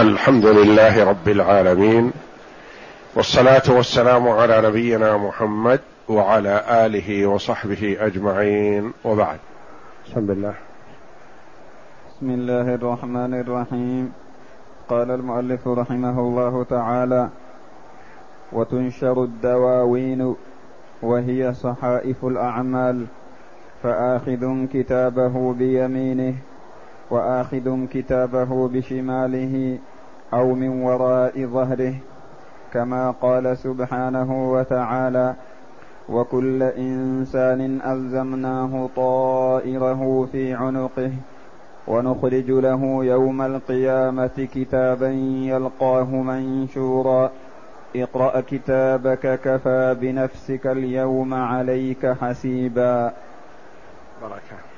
الحمد لله رب العالمين والصلاة والسلام على نبينا محمد وعلى آله وصحبه أجمعين وبعد. بسم الله بسم الله الرحمن الرحيم. قال المؤلف رحمه الله تعالى وتنشر الدواوين وهي صحائف الأعمال فآخذ كتابه بيمينه وآخذ كتابه بشماله أو من وراء ظهره كما قال سبحانه وتعالى وكل إنسان ألزمناه طائره في عنقه ونخرج له يوم القيامة كتابا يلقاه منشورا اقرأ كتابك كفى بنفسك اليوم عليك حسيبا. بركه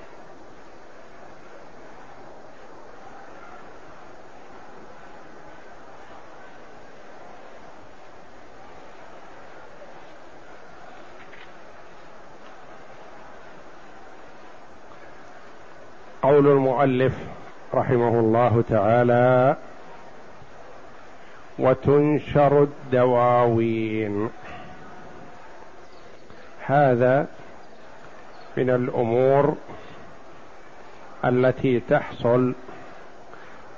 قول المؤلف رحمه الله تعالى وتنشر الدواوين هذا من الأمور التي تحصل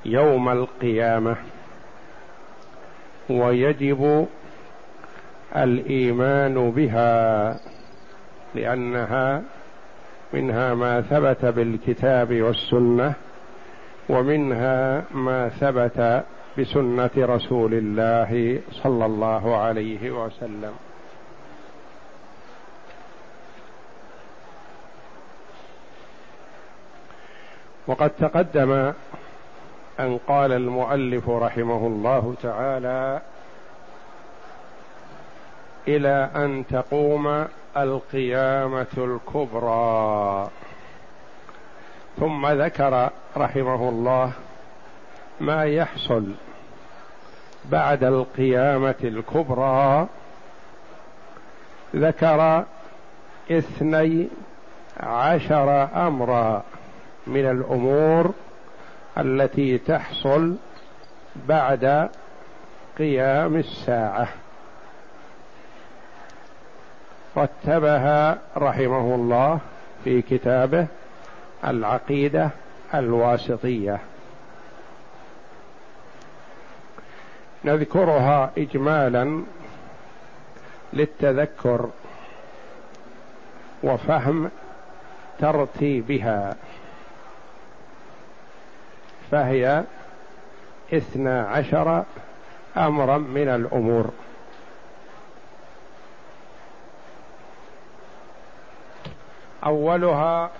يوم القيامة ويجب الإيمان بها لأنها منها ما ثبت بالكتاب والسنة ومنها ما ثبت بسنة رسول الله صلى الله عليه وسلم. وقد تقدم أن قال المؤلف رحمه الله تعالى إلى أن تقوم القيامة الكبرى. ثم ذكر رحمه الله ما يحصل بعد القيامة الكبرى. ذكر اثني عشر أمرا من الأمور التي تحصل بعد قيام الساعة. رتبها رحمه الله في كتابه العقيدة الواسطية. نذكرها اجمالا للتذكر وفهم ترتيبها فهي اثنا عشر امرا من الأمور. أولها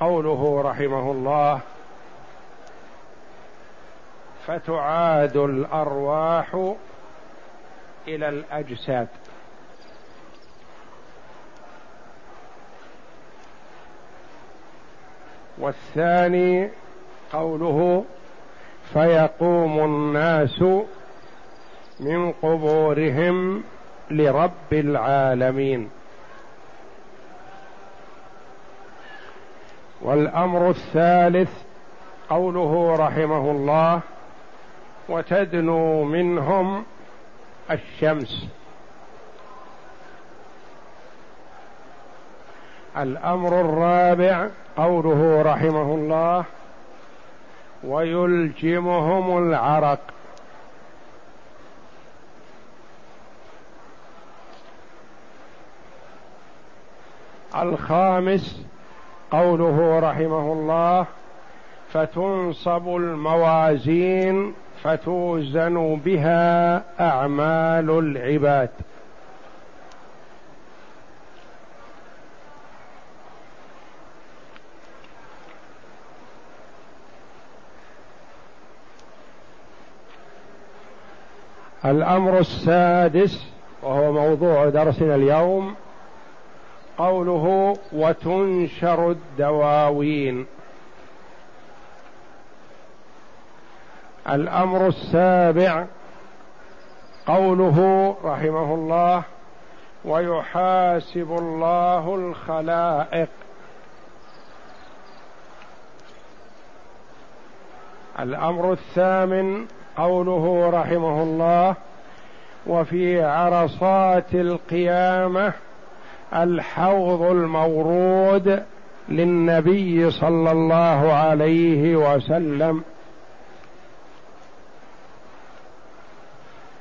قوله رحمه الله فتعاد الأرواح إلى الأجساد والثاني قوله فيقوم الناس من قبورهم لرب العالمين والأمر الثالث قوله رحمه الله وتدنو منهم الشمس. الأمر الرابع قوله رحمه الله ويلجمهم العرق. الخامس قوله رحمه الله فتنصب الموازين فتوزن بها أعمال العباد. الأمر السادس وهو موضوع درسنا اليوم قوله وتنشر الدواوين. الأمر السابع قوله رحمه الله ويحاسب الله الخلائق. الأمر الثامن قوله رحمه الله وفي عرصات القيامة الحوض المورود للنبي صلى الله عليه وسلم.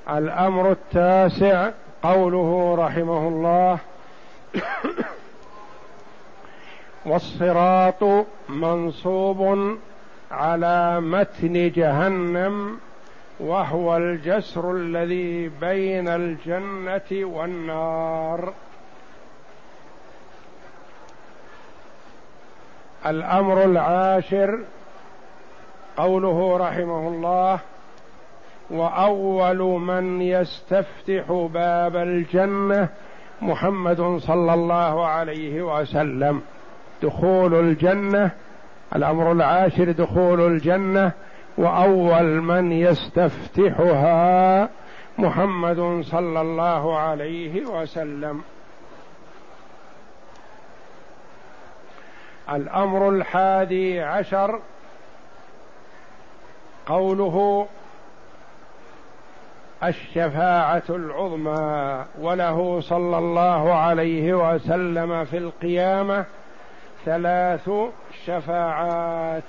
الأمر التاسع قوله رحمه الله والصراط منصوب على متن جهنم وهو الجسر الذي بين الجنة والنار. الأمر العاشر قوله رحمه الله وأول من يستفتح باب الجنة محمد صلى الله عليه وسلم دخول الجنة الأمر العاشر دخول الجنة وأول من يستفتحها محمد صلى الله عليه وسلم. الأمر الحادي عشر قوله الشفاعة العظمى وله صلى الله عليه وسلم في القيامة ثلاث شفاعات.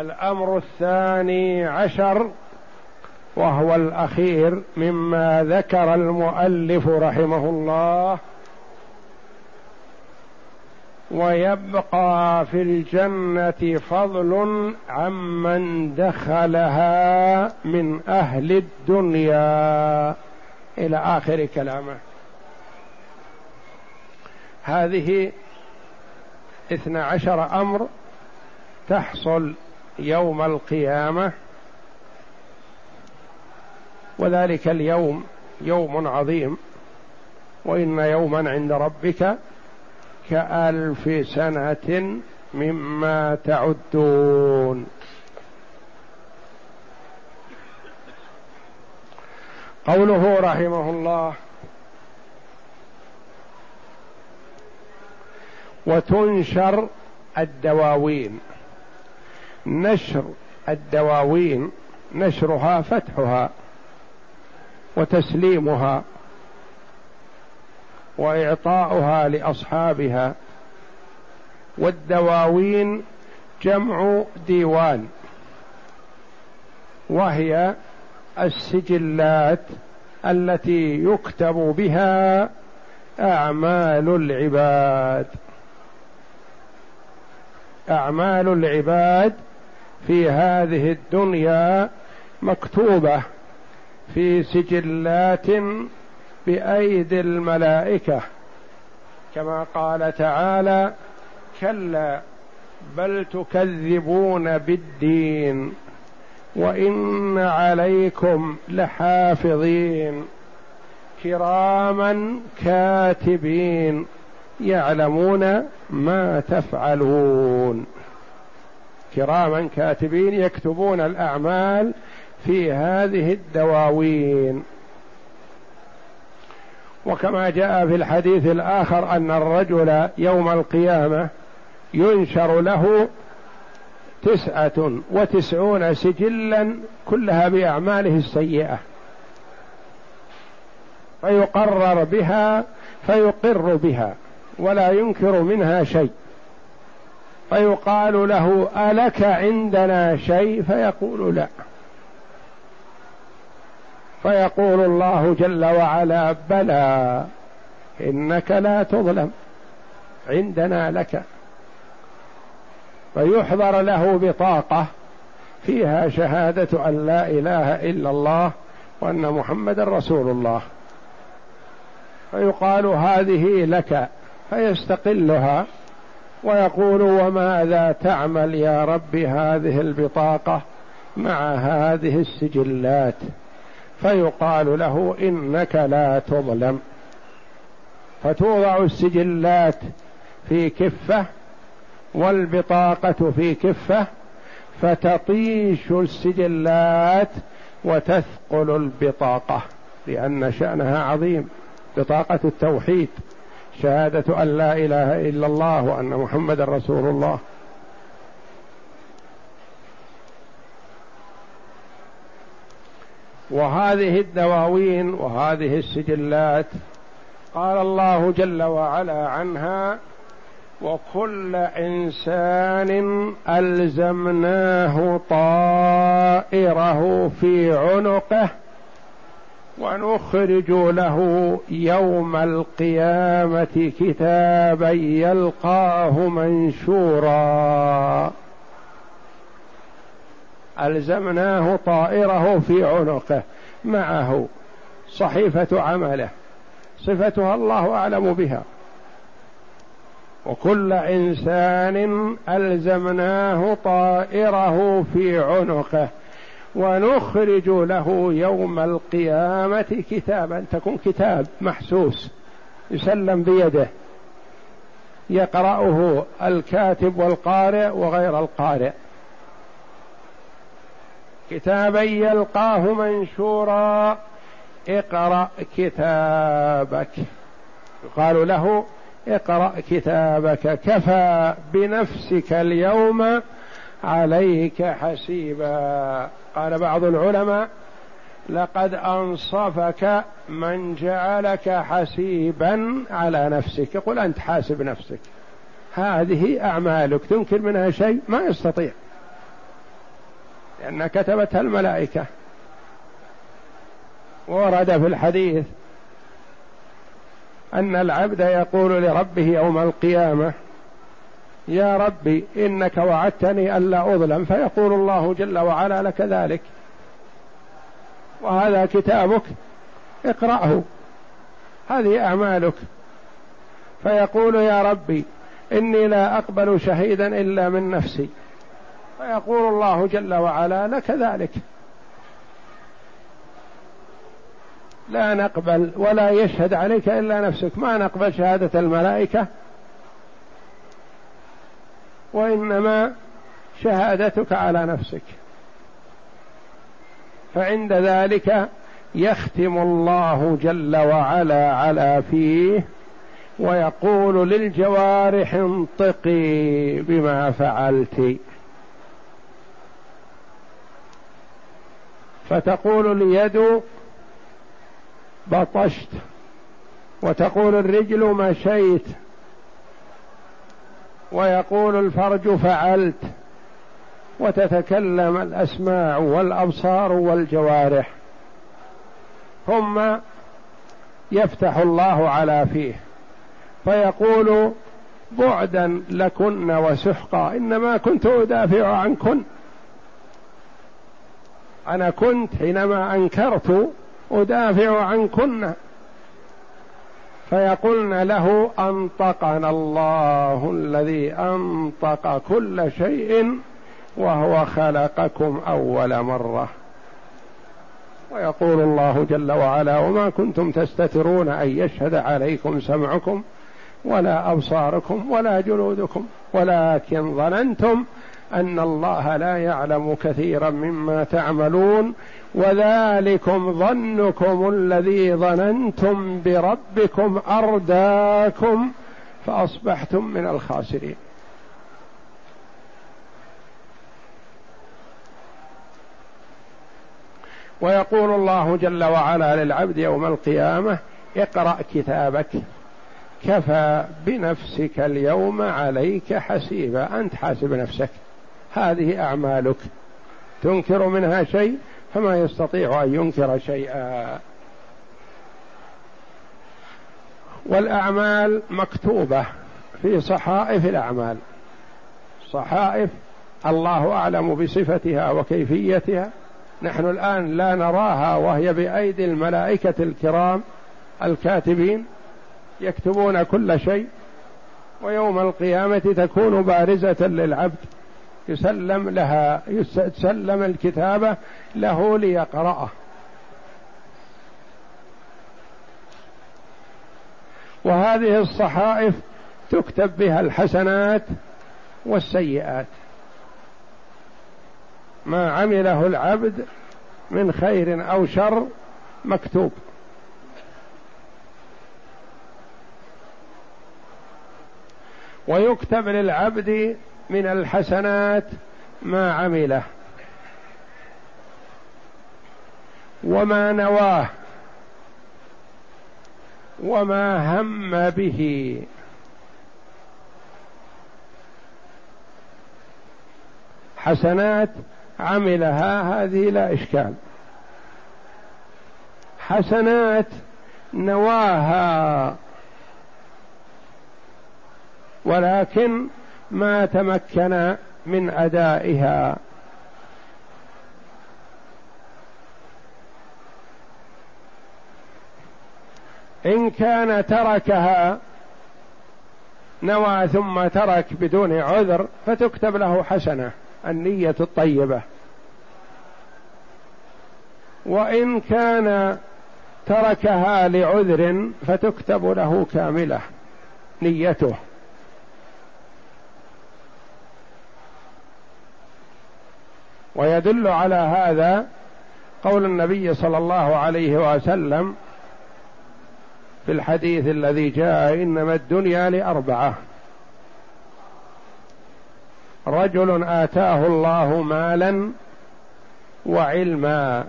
الأمر الثاني عشر وهو الأخير مما ذكر المؤلف رحمه الله. ويبقى في الجنة فضل عمن دخلها من أهل الدنيا. إلى آخر كلامه. هذه اثنا عشر أمر تحصل يوم القيامة وذلك اليوم يوم عظيم وإن يوما عند ربك كألف سنة مما تعدون. قوله رحمه الله وتنشر الدواوين نشر الدواوين نشرها فتحها وتسليمها وإعطاؤها لأصحابها. والدواوين جمع ديوان وهي السجلات التي يكتب بها أعمال العباد. أعمال العباد في هذه الدنيا مكتوبة في سجلات بأيدي الملائكة. كما قال تعالى كلا بل تكذبون بالدين وإن عليكم لحافظين. كراما كاتبين يعلمون ما تفعلون. كراما كاتبين يكتبون الأعمال في هذه الدواوين. وكما جاء في الحديث الآخر أن الرجل يوم القيامة ينشر له تسعة وتسعون سجلا كلها بأعماله السيئة. فيقرر بها فيقر بها ولا ينكر منها شيء. فيقال له ألك عندنا شيء؟ فيقول لا. فيقول الله جل وعلا بلى إنك لا تظلم عندنا لك. فيحضر له بطاقة فيها شهادة أن لا إله إلا الله وأن محمدا رسول الله. فيقال هذه لك فيستقلها. ويقول وماذا تعمل يا رب هذه البطاقة مع هذه السجلات؟ فيقال له إنك لا تظلم. فتوضع السجلات في كفة والبطاقة في كفة فتطيش السجلات وتثقل البطاقة لأن شأنها عظيم بطاقة التوحيد. شهادة أن لا إله إلا الله وأن محمدا رسول الله. وهذه الدواوين وهذه السجلات قال الله جل وعلا عنها وكل إنسان ألزمناه طائره في عنقه ونخرج له يوم القيامة كتابا يلقاه منشورا. ألزمناه طائره في عنقه معه صحيفة عمله صفتها الله أعلم بها. وكل إنسان ألزمناه طائره في عنقه ونخرج له يوم القيامة كتابا تكون كتاب محسوس يسلم بيده. يقرأه الكاتب والقارئ وغير القارئ. كتابا يلقاه منشورا اقرأ كتابك. يقال له اقرأ كتابك كفى بنفسك اليوم عليك حسيبا. قال بعض العلماء لقد أنصفك من جعلك حسيبا على نفسك. يقول أنت حاسب نفسك. هذه أعمالك تنكر منها شيء ما يستطيع. لأن كتبتها الملائكة. ورد في الحديث أن العبد يقول لربه يوم القيامة يا ربي إنك وعدتني ألا أظلم فيقول الله جل وعلا لك ذلك. وهذا كتابك اقرأه هذه أعمالك. فيقول يا ربي إني لا أقبل شهيدا إلا من نفسي. فيقول الله جل وعلا لك ذلك. لا نقبل ولا يشهد عليك إلا نفسك. ما نقبل شهادة الملائكة؟ وإنما شهادتك على نفسك. فعند ذلك يختم الله جل وعلا على فيه ويقول للجوارح انطقي بما فعلت. فتقول اليد بطشت وتقول الرجل مشيت ويقول الفرج فعلت وتتكلم الأسماع والأبصار والجوارح ثم يفتح الله على فيه فيقول بعدا لكن وسحقا إنما كنت أدافع عنكن أنا كنت حينما أنكرت أدافع عنكن فيقولن له أنطقنا الله الذي أنطق كل شيء وهو خلقكم أول مرة. ويقول الله جل وعلا وما كنتم تستترون أن يشهد عليكم سمعكم ولا أبصاركم ولا جلودكم ولكن ظننتم أن الله لا يعلم كثيرا مما تعملون وذلكم ظنكم الذي ظننتم بربكم أرداكم فأصبحتم من الخاسرين. ويقول الله جل وعلا للعبد يوم القيامة اقرأ كتابك. كفى بنفسك اليوم عليك حسيبا. أنت حاسب نفسك. هذه أعمالك. تنكر منها شيء؟ فما يستطيع أن ينكر شيئا. والأعمال مكتوبة في صحائف الأعمال. صحائف الله أعلم بصفتها وكيفيتها. نحن الآن لا نراها وهي بأيدي الملائكة الكرام الكاتبين. يكتبون كل شيء. ويوم القيامة تكون بارزة للعبد. يسلم لها يسلم الكتابة له ليقرأه. وهذه الصحائف تكتب بها الحسنات والسيئات. ما عمله العبد من خير أو شر مكتوب. ويكتب للعبد من الحسنات ما عمله. وما نواه. وما هم به. حسنات عملها هذه لا إشكال. حسنات نواها. ولكن ما تمكن من أدائها. إن كان تركها نوى ثم ترك بدون عذر فتكتب له حسنة النية الطيبة. وإن كان تركها لعذر فتكتب له كاملة نيته. ويدل على هذا قول النبي صلى الله عليه وسلم في الحديث الذي جاء إنما الدنيا لأربعة. رجل آتاه الله مالا وعلما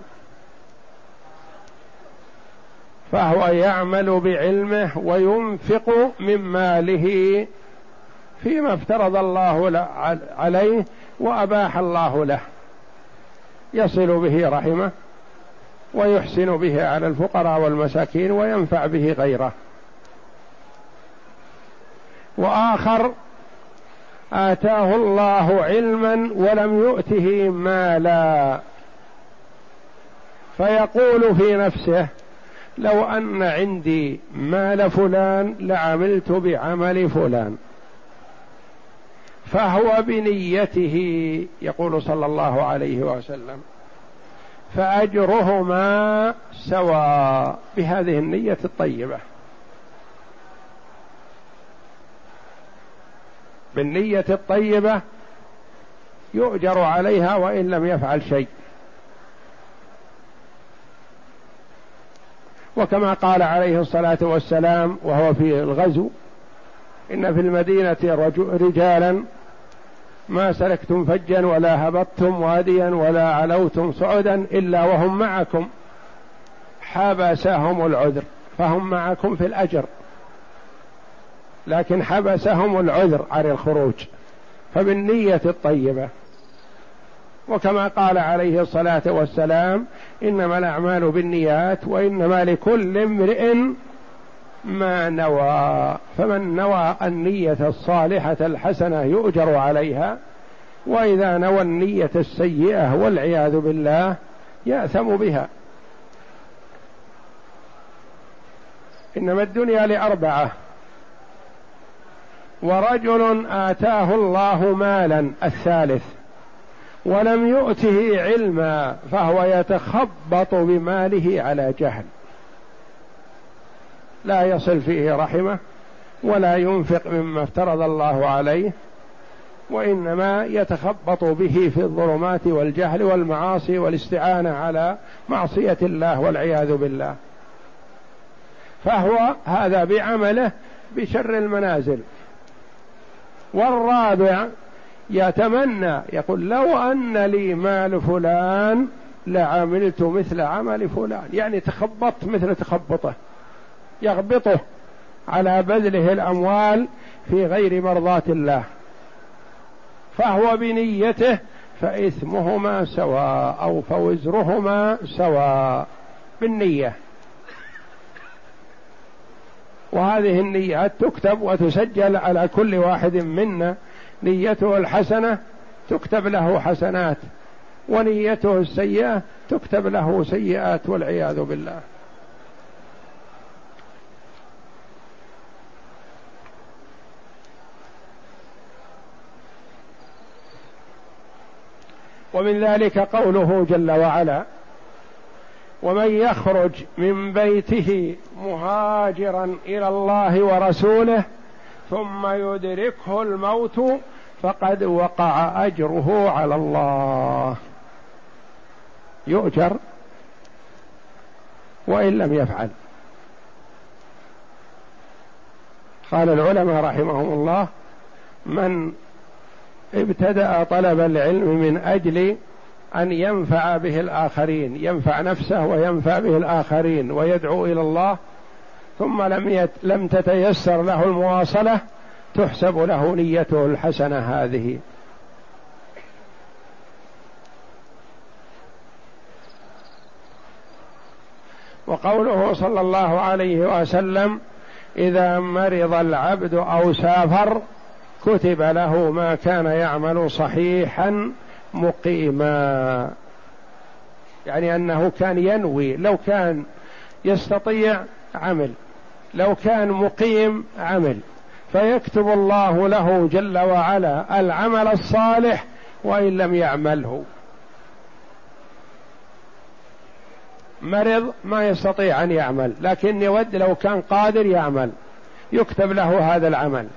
فهو يعمل بعلمه وينفق من ماله فيما افترض الله عليه وأباح الله له. يصل به رحمه ويحسن به على الفقراء والمساكين وينفع به غيره. وآخر آتاه الله علما ولم يؤته مالا. فيقول في نفسه لو أن عندي مال فلان لعملت بعمل فلان. فهو بنيته يقول صلى الله عليه وسلم. فأجرهما سواء بهذه النية الطيبة. بالنية الطيبة يؤجر عليها وإن لم يفعل شيء. وكما قال عليه الصلاة والسلام وهو في الغزو إن في المدينة رجالا ما سلكتم فجا ولا هبطتم واديا ولا علوتم صعدا إلا وهم معكم. حبسهم العذر فهم معكم في الأجر. لكن حبسهم العذر عن الخروج فبالنية الطيبة. وكما قال عليه الصلاة والسلام إنما الأعمال بالنيات وإنما لكل امرئ ما نوى فمن نوى النية الصالحة الحسنة يؤجر عليها وإذا نوى النية السيئة والعياذ بالله يأثم بها. إنما الدنيا لأربعة. ورجل آتاه الله مالا الثالث. ولم يؤته علما فهو يتخبط بماله على جهل. لا يصل فيه رحمه ولا ينفق مما افترض الله عليه وإنما يتخبط به في الظلمات والجهل والمعاصي والاستعانة على معصية الله والعياذ بالله. فهو هذا بعمله بشر المنازل. والرابع يتمنى يقول لو أن لي مال فلان لعملت مثل عمل فلان يعني تخبطت مثل تخبطه. يغبطه على بذله الأموال في غير مرضاة الله. فهو بنيته فإثمهما سواء أو فوزرهما سواء بالنية. وهذه النيات تكتب وتسجل على كل واحد منا. نيته الحسنة تكتب له حسنات ونيته السيئة تكتب له سيئات والعياذ بالله. ومن ذلك قوله جل وعلا ومن يخرج من بيته مهاجرا إلى الله ورسوله ثم يدركه الموت فقد وقع أجره على الله. يؤجر وإن لم يفعل. قال العلماء رحمهم الله من ابتدأ طلب العلم من أجل أن ينفع به الآخرين ينفع نفسه وينفع به الآخرين ويدعو إلى الله. ثم لم يت لم تتيسر له المواصلة تحسب له نيته الحسنة هذه. وقوله صلى الله عليه وسلم إذا مرض العبد أو سافر كتب له ما كان يعمل صحيحا مقيما. يعني أنه كان ينوي لو كان يستطيع عمل لو كان مقيم عمل. فيكتب الله له جل وعلا العمل الصالح وإن لم يعمله. مرض ما يستطيع أن يعمل لكن يود لو كان قادر يعمل يكتب له هذا العمل.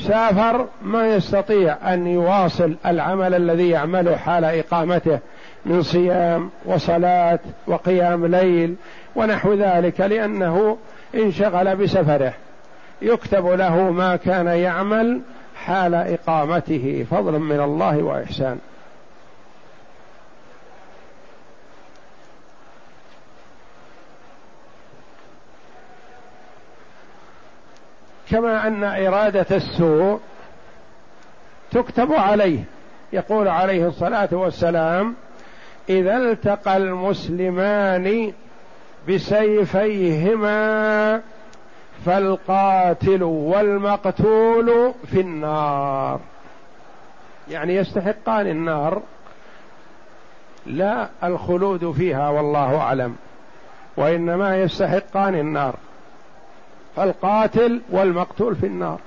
سافر ما يستطيع أن يواصل العمل الذي يعمله حال إقامته من صيام وصلاة وقيام ليل ونحو ذلك لأنه انشغل بسفره. يكتب له ما كان يعمل حال إقامته. فضل من الله وإحسان. كما أن إرادة السوء تكتب عليه. يقول عليه الصلاة والسلام إذا التقى المسلمان بسيفيهما فالقاتل والمقتول في النار. يعني يستحقان النار. لا الخلود فيها والله أعلم وإنما يستحقان النار. فالقاتل والمقتول في النار.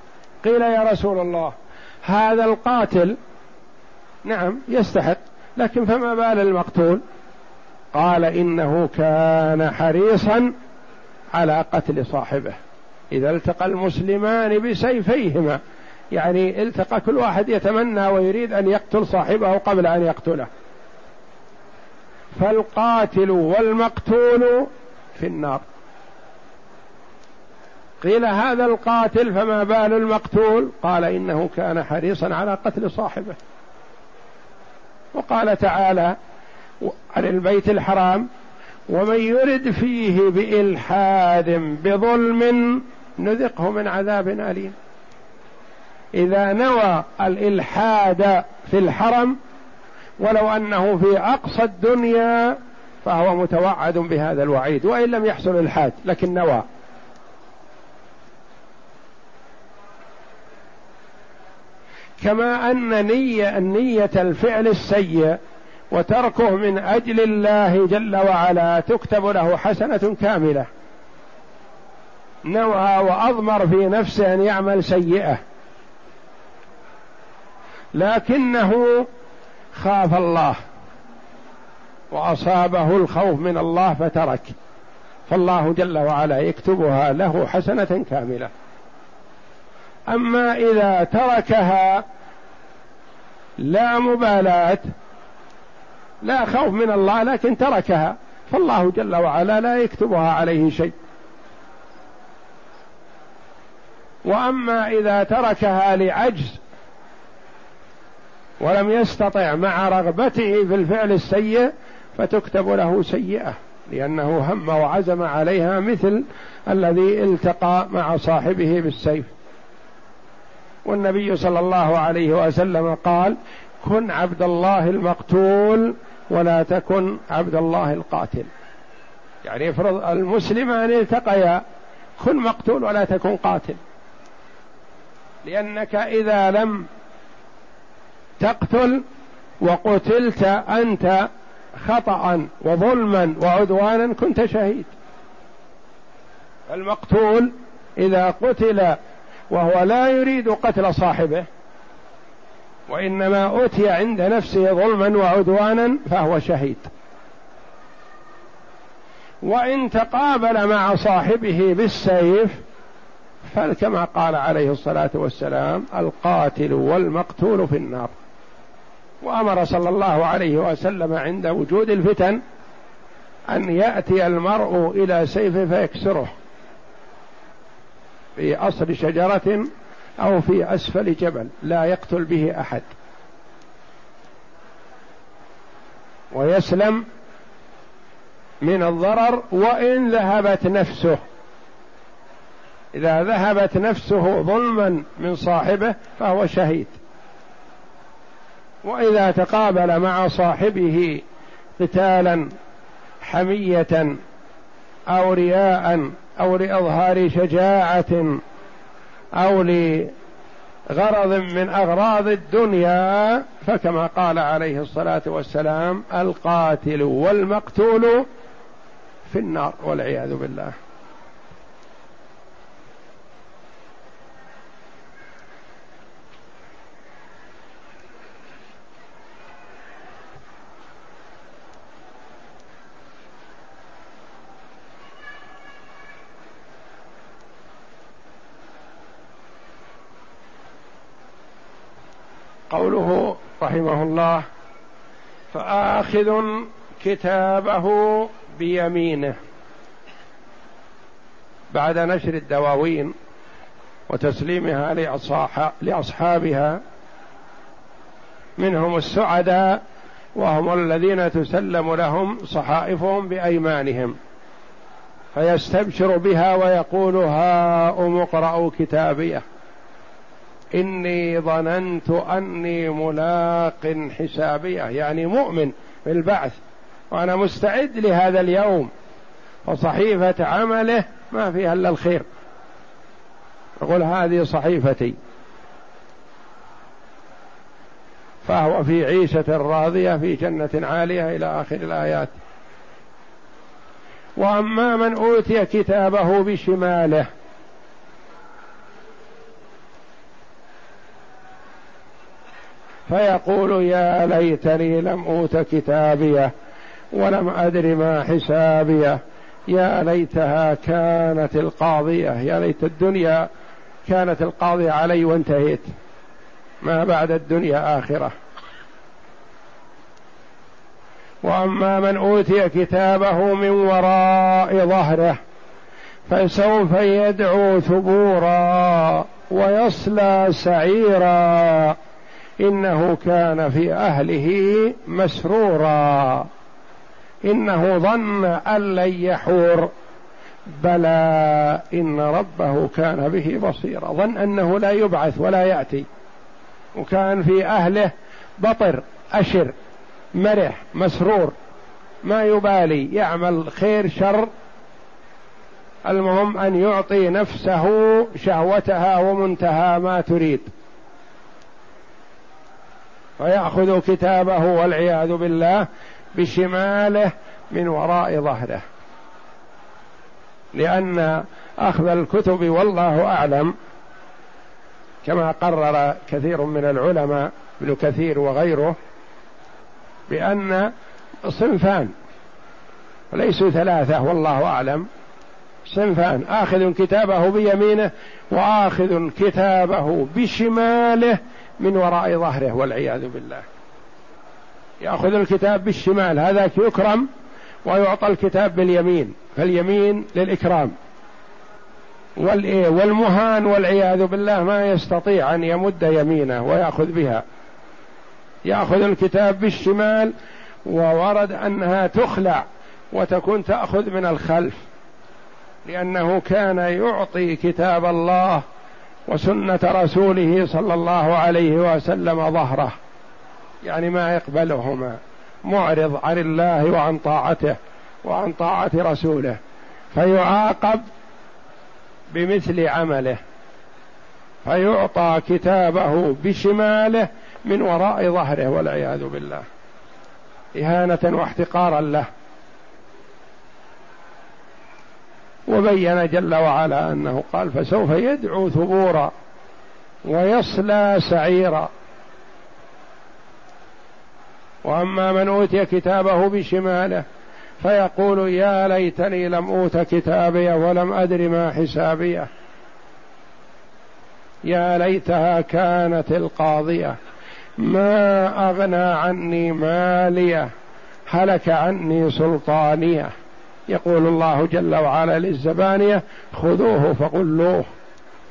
قيل يا رسول الله هذا القاتل نعم يستحق لكن فما بال المقتول؟ قال إنه كان حريصا على قتل صاحبه. إذا التقى المسلمان بسيفيهما يعني التقى كل واحد يتمنى ويريد أن يقتل صاحبه قبل أن يقتله. فالقاتل والمقتول في النار. قيل هذا القاتل فما بال المقتول؟ قال إنه كان حريصا على قتل صاحبه. وقال تعالى عن البيت الحرام ومن يرد فيه بإلحاد بظلم نذقه من عذاب أليم. إذا نوى الإلحاد في الحرم ولو أنه في أقصى الدنيا فهو متوعد بهذا الوعيد وإن لم يحصل إلحاد لكن نوى. كما أن نية النية الفعل السيء وتركه من أجل الله جل وعلا تكتب له حسنة كاملة. نوى وأضمر في نفسه أن يعمل سيئة. لكنه خاف الله وأصابه الخوف من الله فترك. فالله جل وعلا يكتبها له حسنة كاملة. أما إذا تركها لا مبالاة لا خوف من الله لكن تركها فالله جل وعلا لا يكتبها عليه شيء. وأما إذا تركها لعجز ولم يستطع مع رغبته في الفعل السيء فتكتب له سيئة لأنه هم وعزم عليها مثل الذي التقى مع صاحبه بالسيف. والنبي صلى الله عليه وسلم قال كن عبد الله المقتول ولا تكن عبد الله القاتل. يعني افرض المسلمان التقيا كن مقتول ولا تكن قاتل. لأنك إذا لم تقتل وقتلت أنت خطا وظلما وعدوانا كنت شهيد. المقتول إذا قتل وهو لا يريد قتل صاحبه وإنما أتي عند نفسه ظلما وعدوانا فهو شهيد. وإن تقابل مع صاحبه بالسيف فكما قال عليه الصلاة والسلام القاتل والمقتول في النار. وأمر صلى الله عليه وسلم عند وجود الفتن أن يأتي المرء إلى سيفه فيكسره. في أصل شجره أو في أسفل جبل لا يقتل به أحد. ويسلم من الضرر وإن ذهبت نفسه. إذا ذهبت نفسه ظلما من صاحبه فهو شهيد. وإذا تقابل مع صاحبه قتالا حمية أو رياء أو لإظهار شجاعة أو لغرض من أغراض الدنيا فكما قال عليه الصلاة والسلام القاتل والمقتول في النار والعياذ بالله. قوله رحمه الله فآخذ كتابه بيمينه. بعد نشر الدواوين وتسليمها لأصحابها منهم السعداء وهم الذين تسلم لهم صحائفهم بأيمانهم. فيستبشر بها ويقول هاؤم اقرأوا كتابيه. إني ظننت أني ملاق حسابية يعني مؤمن بالبعث وأنا مستعد لهذا اليوم. فصحيفة عمله ما فيها إلا الخير. يقول هذه صحيفتي. فهو في عيشة راضية في جنة عالية إلى آخر الآيات. وأما من أوتي كتابه بشماله فيقول يا ليتني لم أوت كتابيه ولم أدر ما حسابيه. يا ليتها كانت القاضية. يا ليت الدنيا كانت القاضية علي وانتهيت. ما بعد الدنيا آخرة. وأما من أوتي كتابه من وراء ظهره فسوف يدعو ثبورا ويصلى سعيرا. إنه كان في أهله مسرورا. إنه ظن أن لن يحور. بلى إن ربه كان به بصيرا. ظن أنه لا يبعث ولا يأتي. وكان في أهله بطر أشر مرح مسرور. ما يبالي يعمل خير شر. المهم أن يعطي نفسه شهوتها ومنتهى ما تريد. فيأخذ كتابه والعياذ بالله بشماله من وراء ظهره. لأن أخذ الكتب والله أعلم كما قرر كثير من العلماء ابن كثير وغيره بأن صنفان ليسوا ثلاثة والله أعلم. صنفان آخذ كتابه بيمينه وآخذ كتابه بشماله من وراء ظهره والعياذ بالله. يأخذ الكتاب بالشمال هذاك يكرم ويعطى الكتاب باليمين فاليمين للإكرام. والايه والمهان والعياذ بالله ما يستطيع أن يمد يمينه ويأخذ بها. يأخذ الكتاب بالشمال وورد أنها تخلع وتكون تأخذ من الخلف لأنه كان يعطي كتاب الله وسنة رسوله صلى الله عليه وسلم ظهره. يعني ما يقبلهما. معرض عن الله وعن طاعته وعن طاعة رسوله. فيعاقب بمثل عمله. فيعطى كتابه بشماله من وراء ظهره والعياذ بالله. إهانة واحتقارا له. وبين جل وعلا أنه قال فسوف يدعو ثبورا ويصلى سعيرا. وأما من أوتي كتابه بشماله فيقول يا ليتني لم أوت كتابي ولم أدر ما حسابيه يا ليتها كانت القاضية. ما أغنى عني مالية هلك عني سلطانية. يقول الله جل وعلا للزبانية خذوه فغلوه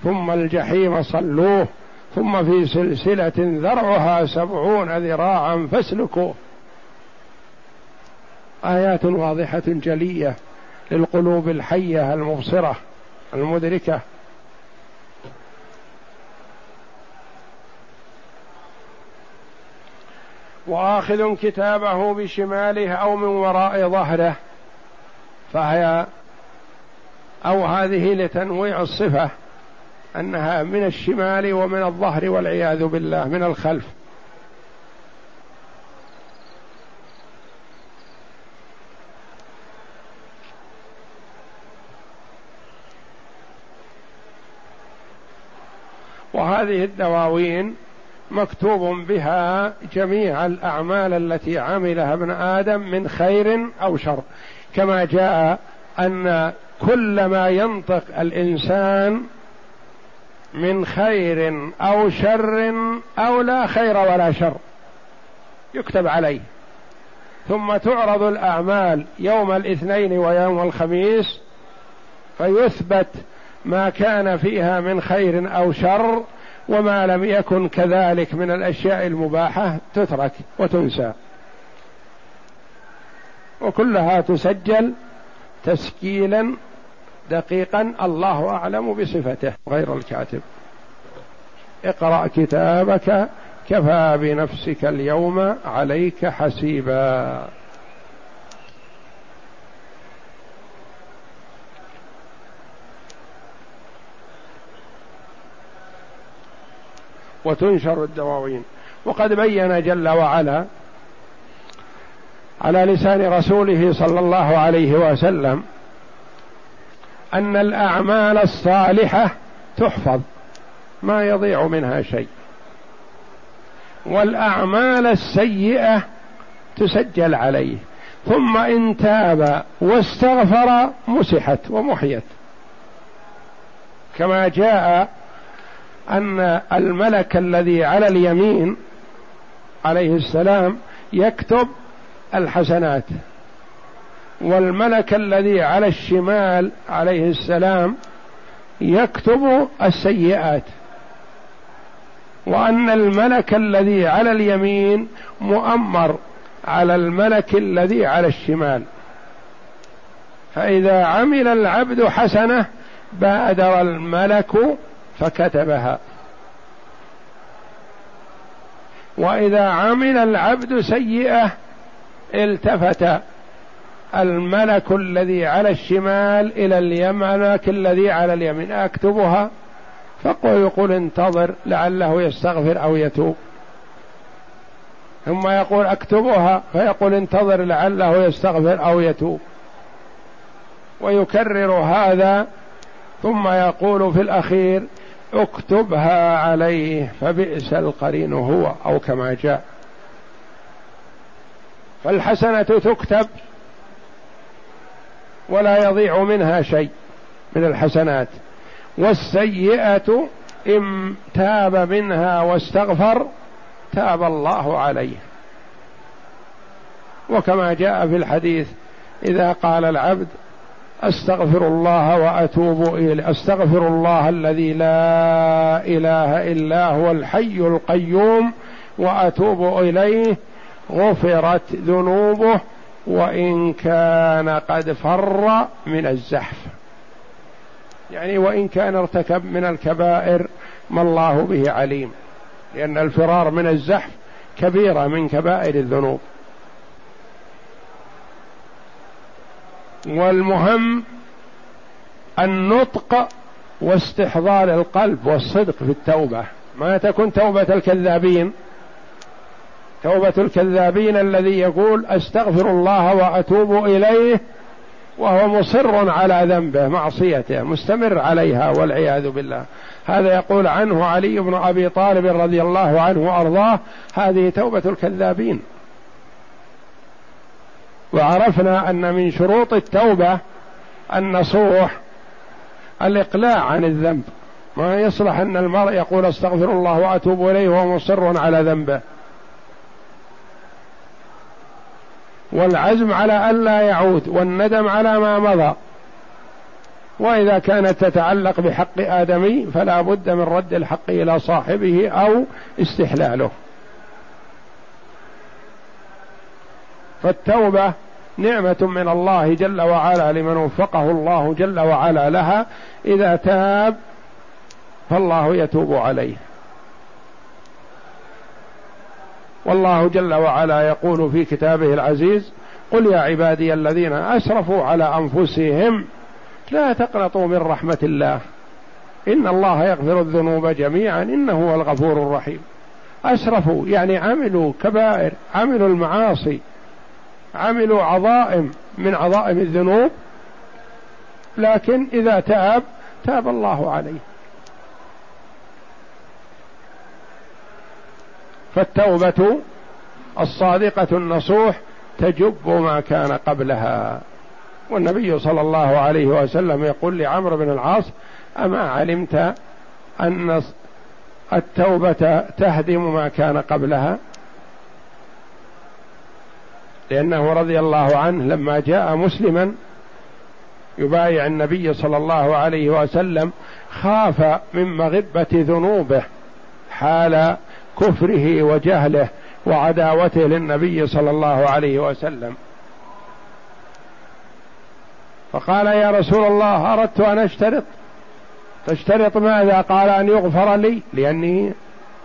ثم الجحيم صلوه ثم في سلسلة ذرعها سبعون ذراعا فاسلكوه. آيات واضحة جلية للقلوب الحية المبصرة المدركة. وآخذ كتابه بشماله أو من وراء ظهره. فهي أو هذه لتنويع الصفة أنها من الشمال ومن الظهر والعياذ بالله من الخلف. وهذه الدواوين مكتوب بها جميع الأعمال التي عملها ابن آدم من خير أو شر. كما جاء أن كل ما ينطق الإنسان من خير أو شر أو لا خير ولا شر يكتب عليه. ثم تعرض الأعمال يوم الاثنين ويوم الخميس فيثبت ما كان فيها من خير أو شر وما لم يكن كذلك من الأشياء المباحة تترك وتنسى. وكلها تسجل تسجيلا دقيقا الله أعلم بصفته غير الكاتب. اقرأ كتابك كفى بنفسك اليوم عليك حسيبا. وتنشر الدواوين. وقد بين جل وعلا على لسان رسوله صلى الله عليه وسلم أن الأعمال الصالحة تحفظ ما يضيع منها شيء. والأعمال السيئة تسجل عليه. ثم إن تاب واستغفر مسحت ومحيت. كما جاء أن الملك الذي على اليمين عليه السلام يكتب الحسنات. والملك الذي على الشمال عليه السلام يكتب السيئات. وأن الملك الذي على اليمين مؤمر على الملك الذي على الشمال. فإذا عمل العبد حسنة بادر الملك فكتبها. وإذا عمل العبد سيئة التفت الملك الذي على الشمال إلى الملك الذي على اليمين. أكتبها؟ فقل يقول انتظر لعله يستغفر أو يتوب. ثم يقول أكتبها فيقول انتظر لعله يستغفر أو يتوب. ويكرر هذا ثم يقول في الأخير اكتبها عليه فبئس القرين هو أو كما جاء. فالحسنة تكتب ولا يضيع منها شيء من الحسنات. والسيئة إن تاب منها واستغفر تاب الله عليه. وكما جاء في الحديث إذا قال العبد أستغفر الله وأتوب إليه أستغفر الله الذي لا إله إلا هو الحي القيوم وأتوب إليه غفرت ذنوبه وإن كان قد فر من الزحف. يعني وإن كان ارتكب من الكبائر ما الله به عليم لأن الفرار من الزحف كبيره من كبائر الذنوب. والمهم النطق واستحضار القلب والصدق في التوبة. ما تكون توبة الكذابين توبة الكذابين الذي يقول أستغفر الله وأتوب إليه وهو مصر على ذنبه معصيته مستمر عليها والعياذ بالله. هذا يقول عنه علي بن أبي طالب رضي الله عنه وأرضاه هذه توبة الكذابين. وعرفنا أن من شروط التوبة النصوح الإقلاع عن الذنب. ما يصلح أن المرء يقول أستغفر الله وأتوب إليه وهو مصر على ذنبه. والعزم على ألا يعود والندم على ما مضى. وإذا كانت تتعلق بحق آدمي فلا بد من رد الحق إلى صاحبه أو استحلاله. فالتوبة نعمة من الله جل وعلا لمن وفقه الله جل وعلا لها. إذا تاب فالله يتوب عليه. والله جل وعلا يقول في كتابه العزيز قل يا عبادي الذين أسرفوا على أنفسهم لا تقنطوا من رحمة الله إن الله يغفر الذنوب جميعا إنه هو الغفور الرحيم. أسرفوا يعني عملوا كبائر عملوا المعاصي عملوا عظائم من عظائم الذنوب لكن إذا تاب تاب الله عليه. فالتوبة الصادقة النصوح تجب ما كان قبلها. والنبي صلى الله عليه وسلم يقول لعمرو بن العاص أما علمت أن التوبة تهدم ما كان قبلها؟ لأنه رضي الله عنه لما جاء مسلما يبايع النبي صلى الله عليه وسلم خاف من مغبة ذنوبه حال كفره وجهله وعداوته للنبي صلى الله عليه وسلم. فقال يا رسول الله أردت أن أشترط. تشترط ماذا؟ قال أن يغفر لي لأني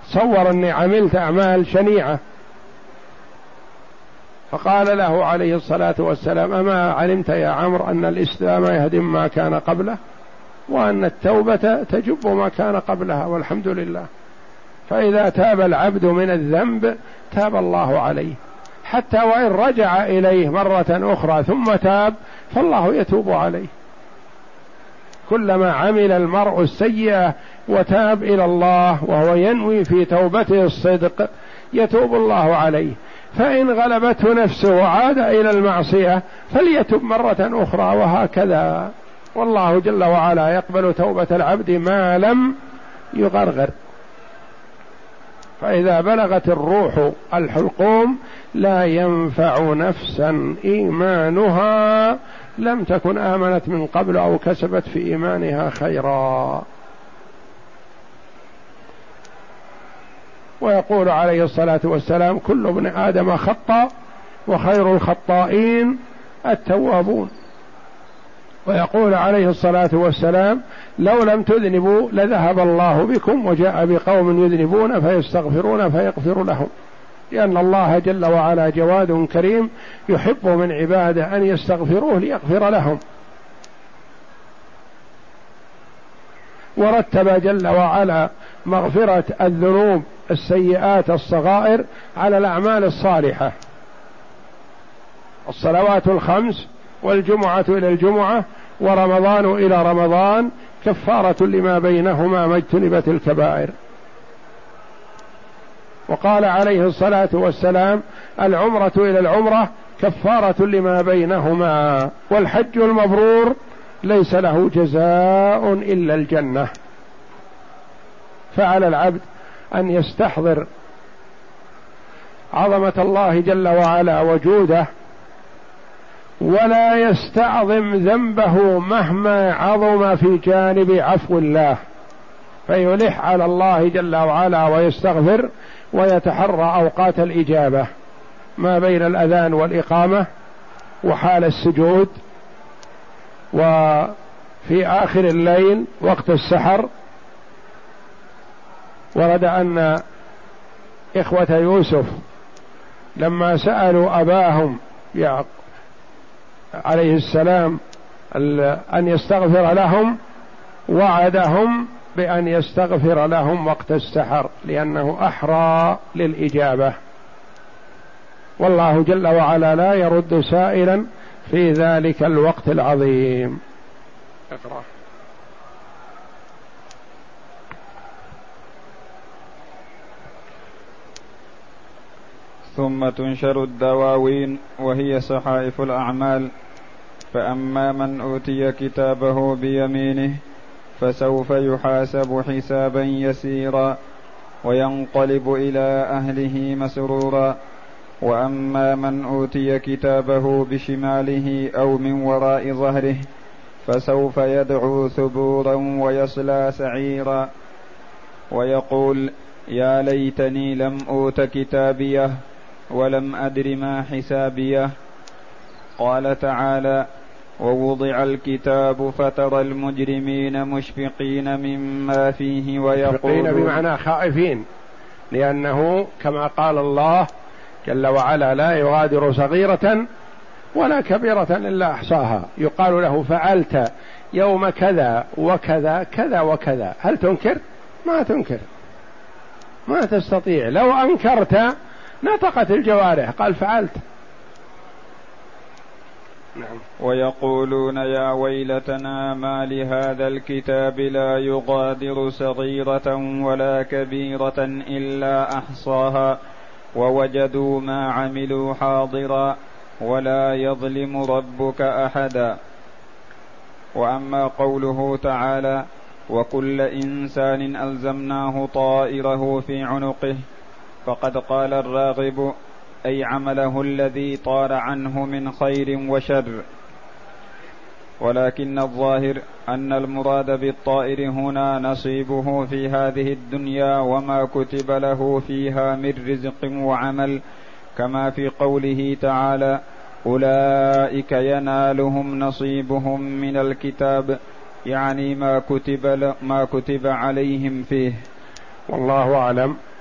صور اني عملت أعمال شنيعة. فقال له عليه الصلاة والسلام أما علمت يا عمرو أن الإسلام يهدم ما كان قبله وأن التوبة تجب ما كان قبلها والحمد لله. فإذا تاب العبد من الذنب تاب الله عليه. حتى وإن رجع إليه مرة أخرى ثم تاب فالله يتوب عليه. كلما عمل المرء السيئة وتاب إلى الله وهو ينوي في توبته الصدق يتوب الله عليه. فإن غلبته نفسه وعاد إلى المعصية فليتب مرة أخرى وهكذا. والله جل وعلا يقبل توبة العبد ما لم يغرغر. فإذا بلغت الروح الحلقوم لا ينفع نفسا إيمانها لم تكن آمنت من قبل أو كسبت في إيمانها خيرا. ويقول عليه الصلاة والسلام كل ابن آدم خطأ وخير الخطائين التوابون. ويقول عليه الصلاة والسلام لو لم تذنبوا لذهب الله بكم وجاء بقوم يذنبون فيستغفرون فيغفر لهم. لأن الله جل وعلا جواد كريم يحب من عباده أن يستغفروه ليغفر لهم. ورتب جل وعلا مغفرة الذنوب السيئات الصغائر على الأعمال الصالحة. الصلوات الخمس والجمعة إلى الجمعة ورمضان إلى رمضان كفارة لما بينهما ما اجتنبت الكبائر. وقال عليه الصلاة والسلام العمرة إلى العمرة كفارة لما بينهما والحج المبرور ليس له جزاء إلا الجنة. فعلى العبد أن يستحضر عظمة الله جل وعلا وجوده ولا يستعظم ذنبه مهما عظم في جانب عفو الله. فيلح على الله جل وعلا ويستغفر ويتحرى أوقات الإجابة. ما بين الأذان والإقامة وحال السجود وفي آخر الليل وقت السحر. ورد أن إخوة يوسف لما سألوا أباهم عليه السلام أن يستغفر لهم وعدهم بأن يستغفر لهم وقت السحر لأنه أحرى للإجابة. والله جل وعلا لا يرد سائلا في ذلك الوقت العظيم. اقرأ ثم تنشر الدواوين وهي صحائف الأعمال. فأما من أوتي كتابه بيمينه فسوف يحاسب حسابا يسيرا وينقلب إلى أهله مسرورا. وأما من أوتي كتابه بشماله أو من وراء ظهره فسوف يدعو ثبورا ويصلى سعيرا. ويقول يا ليتني لم أوت كتابيه ولم أدر ما حسابيه قال تعالى ووضع الكتاب فترى المجرمين مشفقين مما فيه ويقولون مشفقين بمعنى خائفين لأنه كما قال الله جل وعلا لا يغادر صغيرة ولا كبيرة إلا أحصاها يقال له فعلت يوم كذا وكذا كذا وكذا هل تنكر؟ ما تنكر. ما تستطيع. لو أنكرت نطقت الجوارح قال فعلت نعم. ويقولون يا ويلتنا ما لهذا الكتاب لا يغادر صغيرة ولا كبيرة إلا أحصاها ووجدوا ما عملوا حاضرا ولا يظلم ربك أحدا وأما قوله تعالى وكل إنسان ألزمناه طائره في عنقه فقد قال الراغب أي عمله الذي طار عنه من خير وشر. ولكن الظاهر أن المراد بالطائر هنا نصيبه في هذه الدنيا وما كتب له فيها من رزق وعمل كما في قوله تعالى أولئك ينالهم نصيبهم من الكتاب يعني ما كتب ما كتب عليهم فيه. والله أعلم.